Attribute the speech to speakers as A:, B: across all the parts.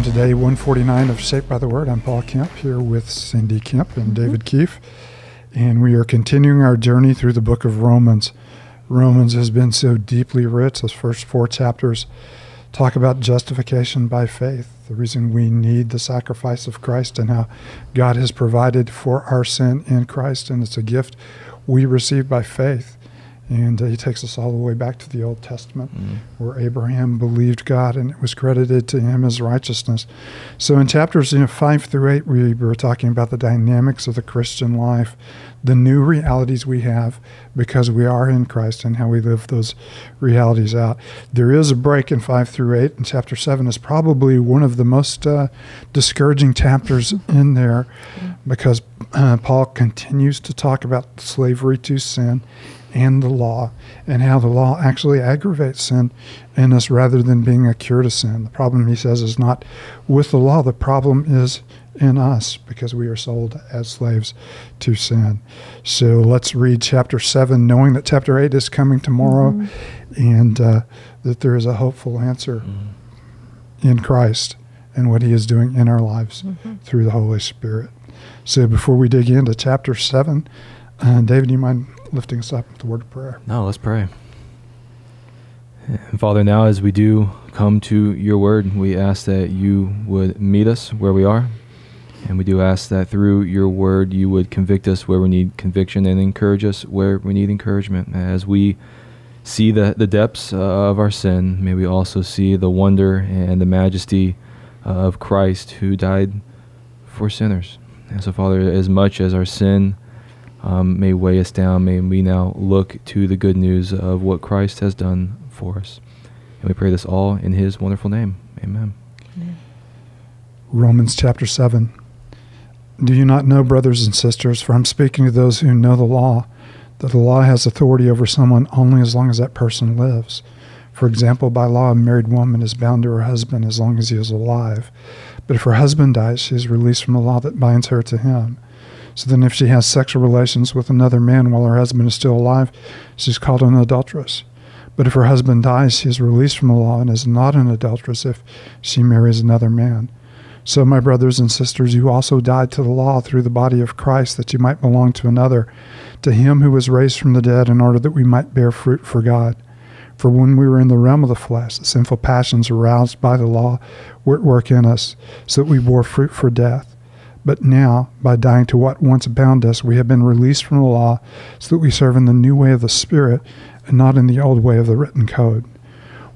A: welcome to day 149 of Shaped by the Word. I'm Paul Kemp here with Cindy Kemp and mm-hmm. David Keefe, and we are continuing our journey through the book of Romans. Romans has been so deeply rich. Those first four chapters talk about justification by faith, the reason we need the sacrifice of Christ, and how God has provided for our sin in Christ, and it's a gift we receive by faith. And uh, he takes us all the way back to the Old Testament, mm. where Abraham believed God and it was credited to him as righteousness. So in chapters you know, 5 through 8, we were talking about the dynamics of the Christian life, the new realities we have because we are in Christ and how we live those realities out. There is a break in 5 through 8, and chapter 7 is probably one of the most uh, discouraging chapters in there because uh, Paul continues to talk about slavery to sin and the law, and how the law actually aggravates sin in us rather than being a cure to sin. The problem, he says, is not with the law, the problem is in us because we are sold as slaves to sin. So let's read chapter 7, knowing that chapter 8 is coming tomorrow mm-hmm. and uh, that there is a hopeful answer mm-hmm. in Christ and what he is doing in our lives mm-hmm. through the Holy Spirit. So before we dig into chapter 7, uh, David, do you mind lifting us up with the word of prayer.
B: No, let's pray. And Father, now as we do come to your word, we ask that you would meet us where we are. And we do ask that through your word, you would convict us where we need conviction and encourage us where we need encouragement. As we see the, the depths of our sin, may we also see the wonder and the majesty of Christ who died for sinners. And so, Father, as much as our sin um, may weigh us down. May we now look to the good news of what Christ has done for us. And we pray this all in his wonderful name. Amen. Amen.
A: Romans chapter 7. Do you not know, brothers and sisters, for I'm speaking to those who know the law, that the law has authority over someone only as long as that person lives? For example, by law, a married woman is bound to her husband as long as he is alive. But if her husband dies, she is released from the law that binds her to him. So then, if she has sexual relations with another man while her husband is still alive, she's called an adulteress. But if her husband dies, she is released from the law and is not an adulteress if she marries another man. So, my brothers and sisters, you also died to the law through the body of Christ, that you might belong to another, to him who was raised from the dead, in order that we might bear fruit for God. For when we were in the realm of the flesh, the sinful passions aroused by the law were at work in us, so that we bore fruit for death. But now, by dying to what once bound us, we have been released from the law so that we serve in the new way of the Spirit and not in the old way of the written code.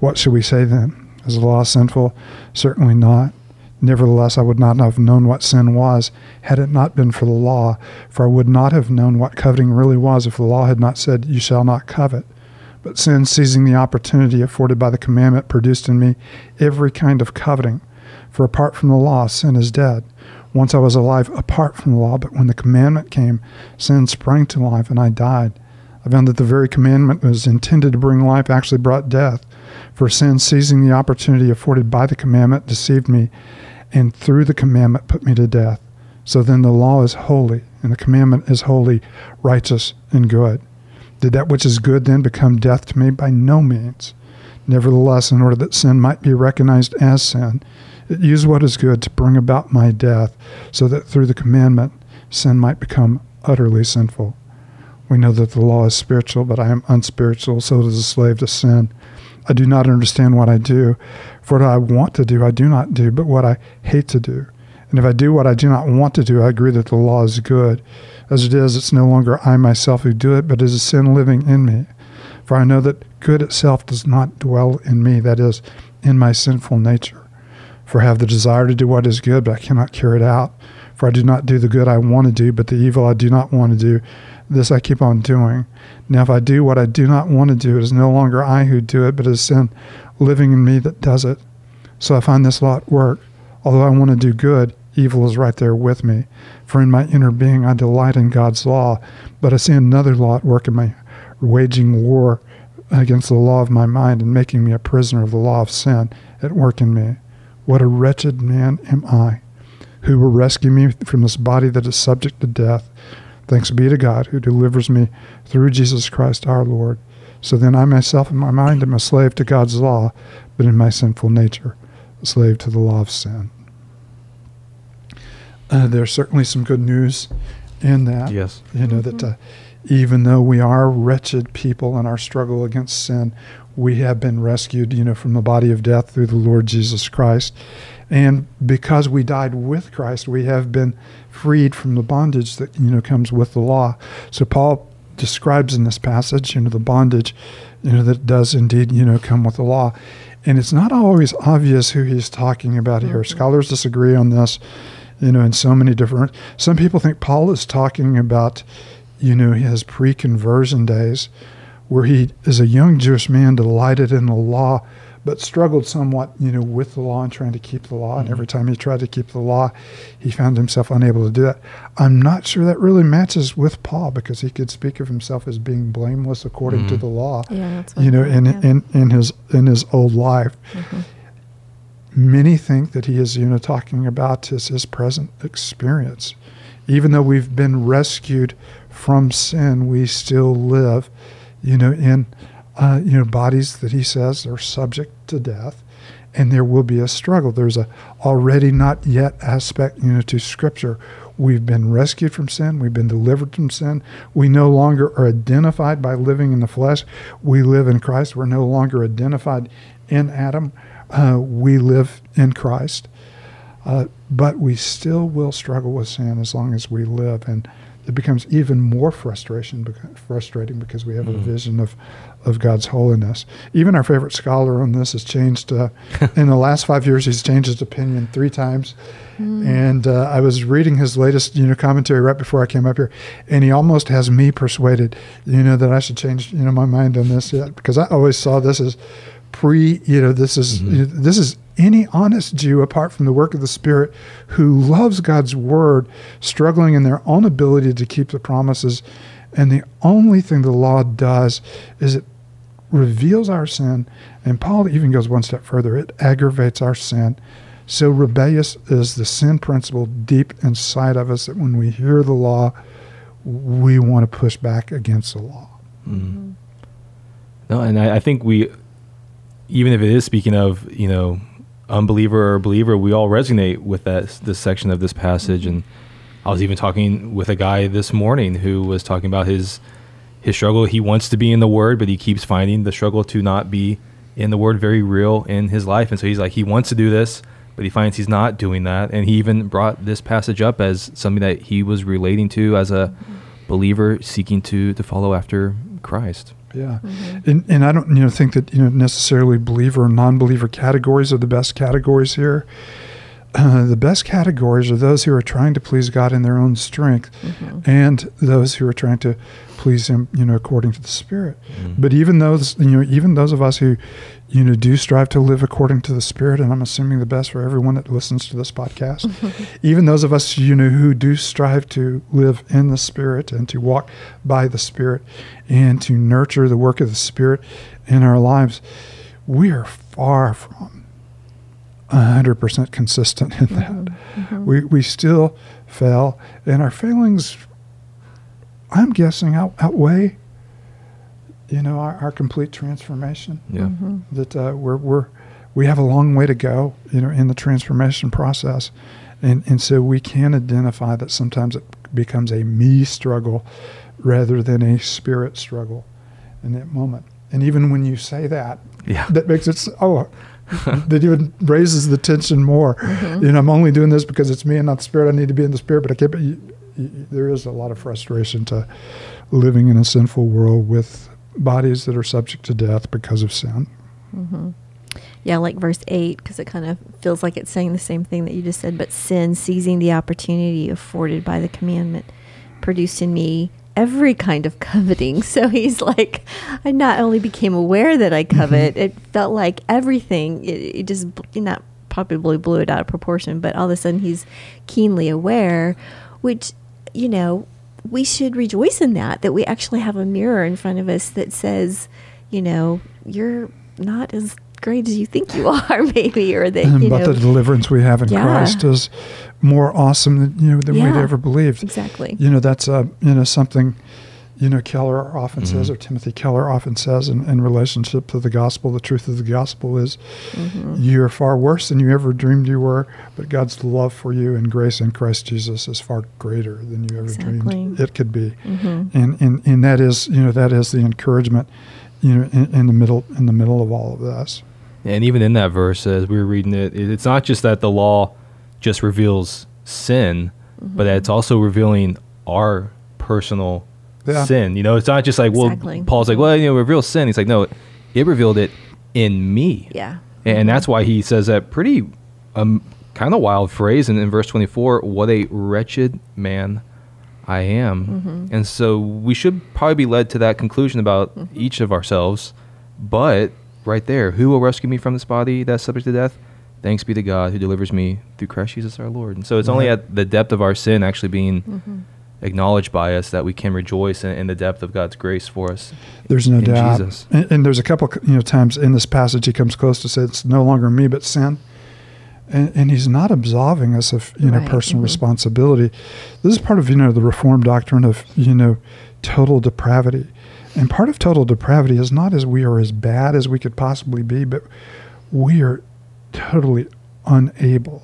A: What should we say then? Is the law sinful? Certainly not. Nevertheless, I would not have known what sin was had it not been for the law, for I would not have known what coveting really was if the law had not said, You shall not covet. But sin, seizing the opportunity afforded by the commandment, produced in me every kind of coveting. For apart from the law, sin is dead. Once I was alive apart from the law, but when the commandment came, sin sprang to life and I died. I found that the very commandment was intended to bring life actually brought death. For sin, seizing the opportunity afforded by the commandment, deceived me, and through the commandment put me to death. So then the law is holy, and the commandment is holy, righteous, and good. Did that which is good then become death to me? By no means. Nevertheless, in order that sin might be recognized as sin, it used what is good to bring about my death, so that through the commandment sin might become utterly sinful. We know that the law is spiritual, but I am unspiritual, so is a slave to sin. I do not understand what I do, for what I want to do, I do not do, but what I hate to do. And if I do what I do not want to do, I agree that the law is good. As it is, it's no longer I myself who do it, but it is a sin living in me. For I know that good itself does not dwell in me, that is, in my sinful nature. For I have the desire to do what is good, but I cannot carry it out. For I do not do the good I want to do, but the evil I do not want to do, this I keep on doing. Now, if I do what I do not want to do, it is no longer I who do it, but it is sin living in me that does it. So I find this at work. Although I want to do good, evil is right there with me. For in my inner being I delight in God's law, but I see another at work in me, waging war against the law of my mind and making me a prisoner of the law of sin at work in me. What a wretched man am I! Who will rescue me from this body that is subject to death? Thanks be to God who delivers me through Jesus Christ our Lord. So then I myself in my mind am a slave to God's law, but in my sinful nature, a slave to the law of sin. Uh, there's certainly some good news in that.
B: Yes.
A: You know, that uh, even though we are wretched people in our struggle against sin, we have been rescued, you know, from the body of death through the Lord Jesus Christ. And because we died with Christ, we have been freed from the bondage that, you know, comes with the law. So Paul describes in this passage, you know, the bondage, you know, that does indeed, you know, come with the law. And it's not always obvious who he's talking about here.
C: Mhm.
A: Scholars disagree on this, you know, in so many different. Some people think Paul is talking about, you know, his pre-conversion days, where he, as a young Jewish man, delighted in the law, but struggled somewhat, you know, with the law and trying to keep the law. And every time he tried to keep the law, he found himself unable to do that. I'm not sure that really matches with Paul because he could speak of himself as being blameless according to
B: Mhm.
A: the law,
C: Yeah,
A: you know, in,
C: yeah.
A: in in his in his old life.
C: Mhm.
A: Many think that he is, you know, talking about his, his present experience. Even though we've been rescued from sin, we still live, you know, in, uh, you know, bodies that he says are subject to death, and there will be a struggle. There's a already not yet aspect, you know, to Scripture. We've been rescued from sin. We've been delivered from sin. We no longer are identified by living in the flesh. We live in Christ. We're no longer identified in Adam. Uh, we live in Christ. Uh, but we still will struggle with sin as long as we live. And it becomes even more frustration, beca- frustrating because we have a
B: Mhm.
A: vision of, of God's holiness. Even our favorite scholar on this has changed. Uh, in the last five years, he's changed his opinion three times.
C: Mm.
A: And uh, I was reading his latest, you know, commentary right before I came up here, and he almost has me persuaded, you know, that I should change, you know, my mind on this yet because I always saw this as pre, you know, this is
B: Mhm.
A: you know, this is any honest Jew apart from the work of the Spirit who loves God's word, struggling in their own ability to keep the promises, and the only thing the law does is it reveals our sin, and Paul even goes one step further. It aggravates our sin. So rebellious is the sin principle deep inside of us that when we hear the law, we want to push back against the law.
B: Mm. No, and I, I think we, even if it is speaking of you know, unbeliever or believer, we all resonate with that this section of this passage. And I was even talking with a guy this morning who was talking about his his struggle. He wants to be in the Word, but he keeps finding the struggle to not be in the Word very real in his life. And so he's like, he wants to do this, but he finds he's not doing that. And he even brought this passage up as something that he was relating to as a believer seeking to to follow after Christ.
A: Yeah.
C: Mhm.
A: And, and I don't you know think that you know necessarily believer or non-believer categories are the best categories here. Uh, the best categories are those who are trying to please God in their own strength,
C: Mhm.
A: and those who are trying to please Him, you know, according to the Spirit.
B: Mm.
A: But even those, you know, even those of us who, you know, do strive to live according to the Spirit, and I'm assuming the best for everyone that listens to this podcast, even those of us, you know, who do strive to live in the Spirit and to walk by the Spirit and to nurture the work of the Spirit in our lives, we are far from 100% consistent in that.
C: Mhm. Mhm.
A: We, we still fail, and our failings, I'm guessing, out, outweigh, you know, our, our complete transformation
B: Yeah.
C: Mhm.
A: that uh, we're, we're we have a long way to go, you know, in the transformation process, and and so we can identify that sometimes it becomes a me struggle rather than a spirit struggle in that moment. And even when you say that,
B: Yeah.
A: that makes it s- oh, that even raises the tension more.
C: Mhm.
A: You know, I'm only doing this because it's me and not the spirit. I need to be in the spirit, but I can't. Be, you, you, there is a lot of frustration to living in a sinful world with bodies that are subject to death because of sin.
C: hmm Yeah, like verse 8, because it kind of feels like it's saying the same thing that you just said. But sin, seizing the opportunity afforded by the commandment, produced in me every kind of coveting. So he's like, I not only became aware that I covet, it felt like everything, it, it just, know, probably blew it out of proportion, but all of a sudden he's keenly aware, which, you know, we should rejoice in that, that we actually have a mirror in front of us that says, you know, you're not as great as you think you are, maybe, or that, you
A: but
C: know.
A: the deliverance we have in
C: Yeah.
A: Christ is more awesome than you know than we'd ever believed.
C: exactly.
A: You know, that's uh, you know something you know, Keller often says,
B: Mhm.
A: or Timothy Keller often says, in, in relationship to the gospel, the truth of the gospel is
C: Mhm.
A: you're far worse than you ever dreamed you were, but God's love for you and grace in Christ Jesus is far greater than you ever
C: Exactly.
A: dreamed it could be.
C: Mhm.
A: And, and and that is, you know, that is the encouragement, you know, in, in the middle in the middle of all of this.
B: And even in that verse, as we were reading it, it- it's not just that the law just reveals sin, but that it's also revealing our personal
A: Yeah.
B: sin. You know, it's not just like, well,
C: Exactly.
B: Paul's like, well, you know, reveal sin. He's like, no, it revealed it in me.
C: Yeah.
B: And that's why he says that pretty um, kind of wild phrase in, in verse 24 what a wretched man I am.
C: Mm-hmm.
B: And so we should probably be led to that conclusion about
C: Mm-hmm.
B: each of ourselves. But right there, who will rescue me from this body that's subject to death? Thanks be to God who delivers me through Christ Jesus our Lord. And so it's only at the depth of our sin actually being
C: Mhm.
B: Acknowledged by us that we can rejoice in, in the depth of God's grace for us.
A: There's no
B: in
A: doubt.
B: Jesus.
A: And, and there's a couple, you know, times in this passage he comes close to say it's no longer me but sin, and, and he's not absolving us of you know
C: Right,
A: personal
C: mhm.
A: responsibility. This is part of you know the Reformed doctrine of you know total depravity, and part of total depravity is not as we are as bad as we could possibly be, but we are totally unable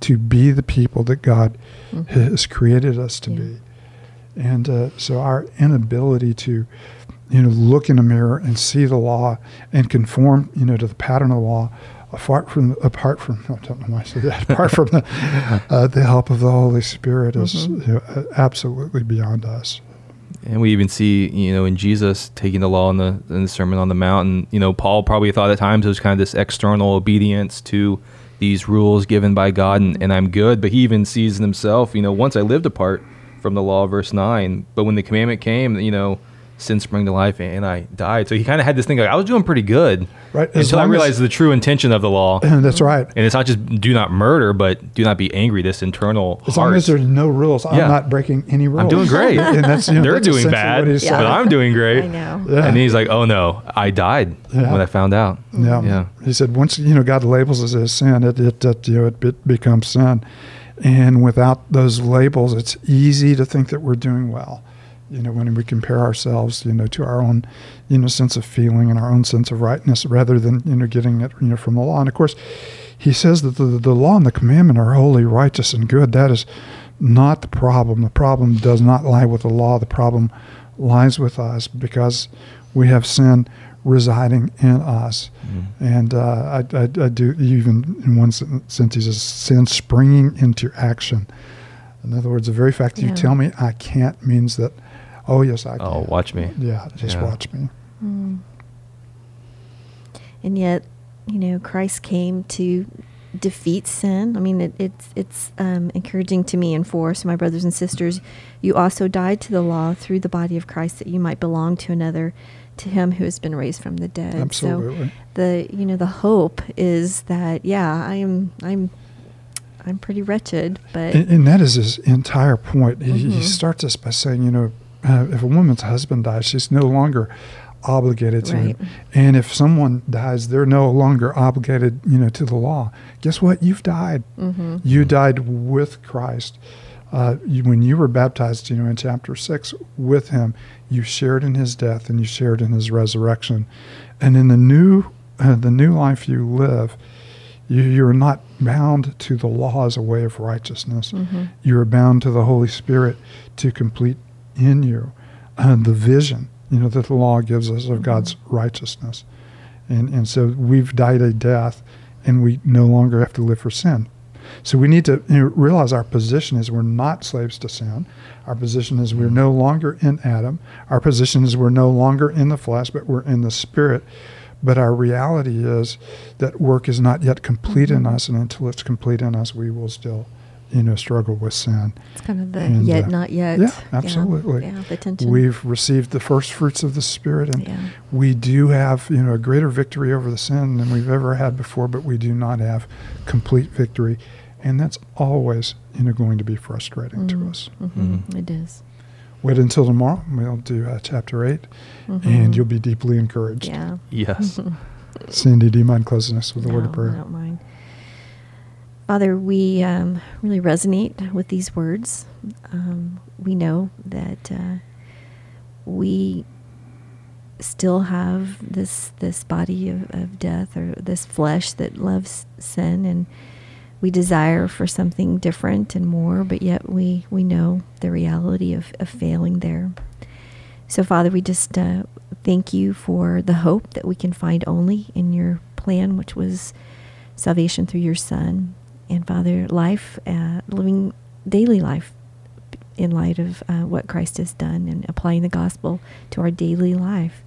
A: to be the people that God
C: Mhm.
A: has created us to
C: Yeah.
A: be. And uh, so our inability to, you know, look in a mirror and see the law and conform, you know, to the pattern of the law, apart from apart from I don't know why I said that, apart from the, uh, the help of the Holy Spirit is
C: Mhm.
A: you know, absolutely beyond us.
B: And we even see, you know, in Jesus taking the law in the, in the Sermon on the Mount, and you know, Paul probably thought at times it was kind of this external obedience to these rules given by God, and, and I'm good. But he even sees in himself, you know, once I lived apart from the law, verse nine. But when the commandment came, you know, sin sprang to life, and I died. So he kind of had this thing like I was doing pretty good,
A: Right, as
B: Until I
A: long as-
B: realized the true intention of the law,
A: And that's right.
B: and it's not just do not murder, but do not be angry. This internal
A: As
B: heart.
A: long as there's no rules, I'm
B: Yeah.
A: not breaking any rules.
B: I'm doing great.
A: and that's you know,
B: They're
A: that's
B: doing bad,
C: Yeah.
B: but. I'm doing great.
C: I know.
A: Yeah.
B: And he's like, "Oh no, I died
A: Yeah.
B: when I found out."
A: Yeah.
B: Yeah.
A: He said once you know God labels it as sin, it it, it you know it, be- becomes sin, and without those labels, it's easy to think that we're doing well. You know, when we compare ourselves, you know, to our own, you know, sense of feeling and our own sense of rightness, rather than you know getting it, you know, from the law. And of course, he says that the, the law and the commandment are holy, righteous, and good. That is not the problem. The problem does not lie with the law. The problem lies with us because we have sin residing in us. And uh, I, I, I do even in one sen- sense he says sin springing into action. In other words, the very fact that
C: Yeah.
A: you tell me I can't means that, oh yes I can.
B: Oh, watch me.
A: Yeah, just
B: Yeah.
A: watch me.
C: Mm. And yet, you know, Christ came to defeat sin. I mean, it, it's it's um, encouraging to me and for us, my brothers and sisters. You also died to the law through the body of Christ, that you might belong to another, to Him who has been raised from the dead.
A: Absolutely.
C: So the you know the hope is that yeah, I am I'm I'm pretty wretched, but
A: And, and that is his entire point. He, he
C: Mhm.
A: starts us by saying, you know, uh, if a woman's husband dies, she's no longer obligated to
C: Right.
A: him. And if someone dies, they're no longer obligated, you know, to the law. Guess what? You've died.
C: hmm
A: You died with Christ. Uh, you, when you were baptized, you know, in chapter six, with him, you shared in his death and you shared in his resurrection. And in the new, uh, the new life you live, you, you're not bound to the law as a way of righteousness.
C: hmm
A: You are bound to the Holy Spirit to complete in you uh, the vision, you know, that the law gives us of God's righteousness. And, and so we've died a death and we no longer have to live for sin. So we need to you know, realize our position is we're not slaves to sin. Our position is we're no longer in Adam. Our position is we're no longer in the flesh, but we're in the spirit. But our reality is that work is not yet complete in
C: Mhm.
A: us, and until it's complete in us, we will still, you know, struggle with sin.
C: It's kind of the
A: And,
C: yet
A: uh,
C: not yet.
A: yeah, absolutely.
C: Yeah, the tension.
A: We've received the first fruits of the Spirit, and
C: yeah.
A: we do have, you know, a greater victory over the sin than we've ever had before, but we do not have complete victory, and that's always, you know, going to be frustrating to
C: Mhm.
A: us.
C: Mhm.
B: Mhm.
C: It is.
A: Wait until tomorrow. We'll do uh, chapter 8 and
C: Mhm.
A: you'll be deeply encouraged.
C: Yeah.
B: Yes.
A: Cindy, do you mind closing us with a word of prayer?
C: I don't mind. Father, we um, really resonate with these words. Um, we know that uh, we still have this this body of, of death or this flesh that loves sin and we desire for something different and more, but yet we, we know the reality of, of failing there. So, Father, we just uh, thank you for the hope that we can find only in your plan, which was salvation through your Son. And, Father, life, uh, living daily life in light of uh, what Christ has done and applying the gospel to our daily life.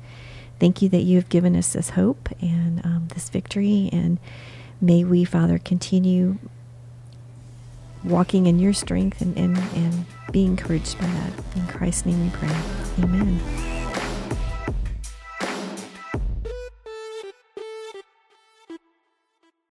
C: Thank you that you have given us this hope and um, this victory. And may we, Father, continue walking in your strength and, and, and be encouraged by that. In Christ's name we pray. Amen.